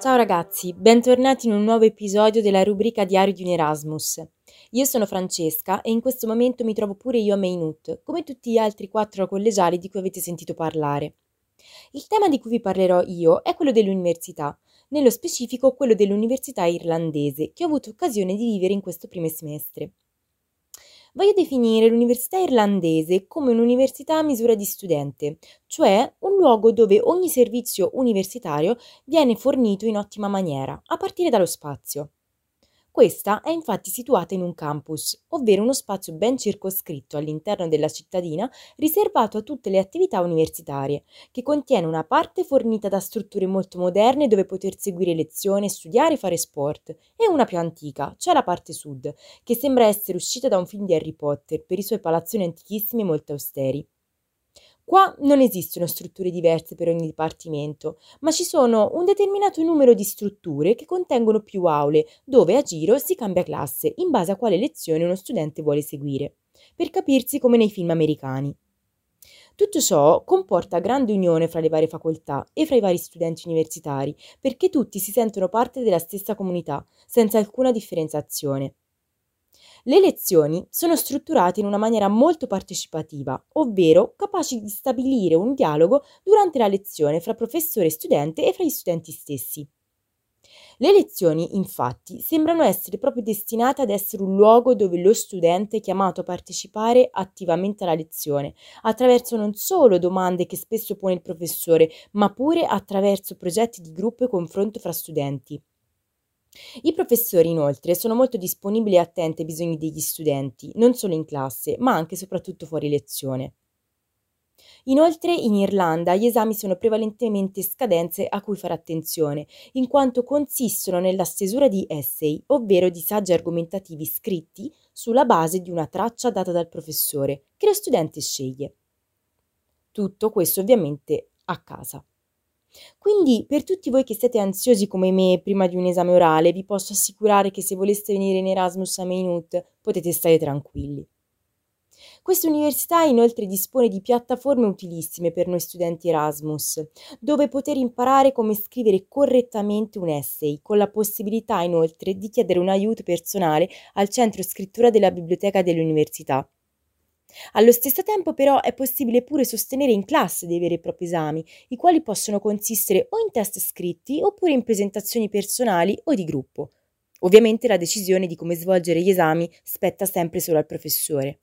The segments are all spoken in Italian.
Ciao ragazzi, bentornati in un nuovo episodio della rubrica Diario di un Erasmus. Io sono Francesca e in questo momento mi trovo pure io a Maynooth, come tutti gli altri quattro collegiali di cui avete sentito parlare. Il tema di cui vi parlerò io è quello dell'università, nello specifico quello dell'università irlandese, che ho avuto occasione di vivere in questo primo semestre. Voglio definire l'università irlandese come un'università a misura di studente, cioè un luogo dove ogni servizio universitario viene fornito in ottima maniera, a partire dallo spazio. Questa è infatti situata in un campus, ovvero uno spazio ben circoscritto all'interno della cittadina riservato a tutte le attività universitarie, che contiene una parte fornita da strutture molto moderne dove poter seguire lezioni, studiare e fare sport, e una più antica, cioè la parte sud, che sembra essere uscita da un film di Harry Potter per i suoi palazzoni antichissimi e molto austeri. Qua non esistono strutture diverse per ogni dipartimento, ma ci sono un determinato numero di strutture che contengono più aule, dove a giro si cambia classe in base a quale lezione uno studente vuole seguire, per capirsi come nei film americani. Tutto ciò comporta grande unione fra le varie facoltà e fra i vari studenti universitari, perché tutti si sentono parte della stessa comunità, senza alcuna differenziazione. Le lezioni sono strutturate in una maniera molto partecipativa, ovvero capaci di stabilire un dialogo durante la lezione fra professore e studente e fra gli studenti stessi. Le lezioni, infatti, sembrano essere proprio destinate ad essere un luogo dove lo studente è chiamato a partecipare attivamente alla lezione, attraverso non solo domande che spesso pone il professore, ma pure attraverso progetti di gruppo e confronto fra studenti. I professori inoltre sono molto disponibili e attenti ai bisogni degli studenti, non solo in classe, ma anche e soprattutto fuori lezione. Inoltre in Irlanda gli esami sono prevalentemente scadenze a cui fare attenzione, in quanto consistono nella stesura di essay, ovvero di saggi argomentativi scritti sulla base di una traccia data dal professore, che lo studente sceglie. Tutto questo ovviamente a casa. Quindi, per tutti voi che siete ansiosi come me prima di un esame orale, vi posso assicurare che se voleste venire in Erasmus a Maynooth potete stare tranquilli. Questa università inoltre dispone di piattaforme utilissime per noi studenti Erasmus, dove poter imparare come scrivere correttamente un essay, con la possibilità inoltre di chiedere un aiuto personale al centro scrittura della biblioteca dell'università. Allo stesso tempo però è possibile pure sostenere in classe dei veri e propri esami, i quali possono consistere o in test scritti oppure in presentazioni personali o di gruppo. Ovviamente la decisione di come svolgere gli esami spetta sempre solo al professore.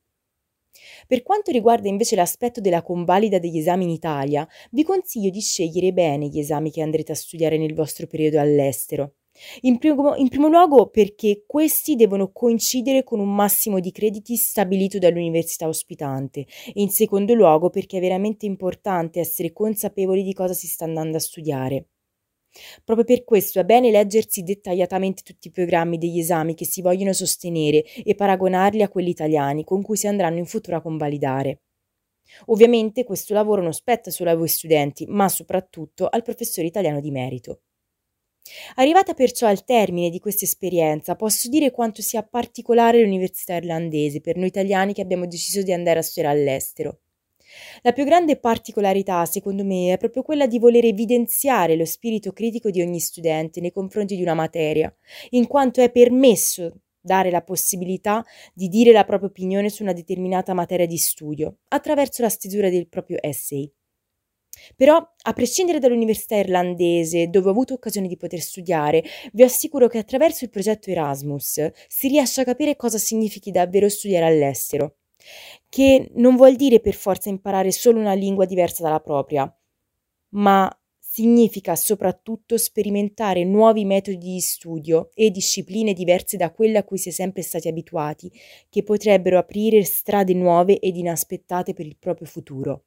Per quanto riguarda invece l'aspetto della convalida degli esami in Italia, vi consiglio di scegliere bene gli esami che andrete a studiare nel vostro periodo all'estero. In primo, in primo, luogo perché questi devono coincidere con un massimo di crediti stabilito dall'università ospitante e in secondo luogo perché è veramente importante essere consapevoli di cosa si sta andando a studiare. Proprio per questo è bene leggersi dettagliatamente tutti i programmi degli esami che si vogliono sostenere e paragonarli a quelli italiani con cui si andranno in futuro a convalidare. Ovviamente questo lavoro non spetta solo ai voi studenti, ma soprattutto al professore italiano di merito. Arrivata perciò al termine di questa esperienza, posso dire quanto sia particolare l'università irlandese per noi italiani che abbiamo deciso di andare a studiare all'estero. La più grande particolarità, secondo me, è proprio quella di voler evidenziare lo spirito critico di ogni studente nei confronti di una materia, in quanto è permesso dare la possibilità di dire la propria opinione su una determinata materia di studio, attraverso la stesura del proprio essay. Però, a prescindere dall'università irlandese, dove ho avuto occasione di poter studiare, vi assicuro che attraverso il progetto Erasmus si riesce a capire cosa significhi davvero studiare all'estero, che non vuol dire per forza imparare solo una lingua diversa dalla propria, ma significa soprattutto sperimentare nuovi metodi di studio e discipline diverse da quelle a cui si è sempre stati abituati, che potrebbero aprire strade nuove ed inaspettate per il proprio futuro.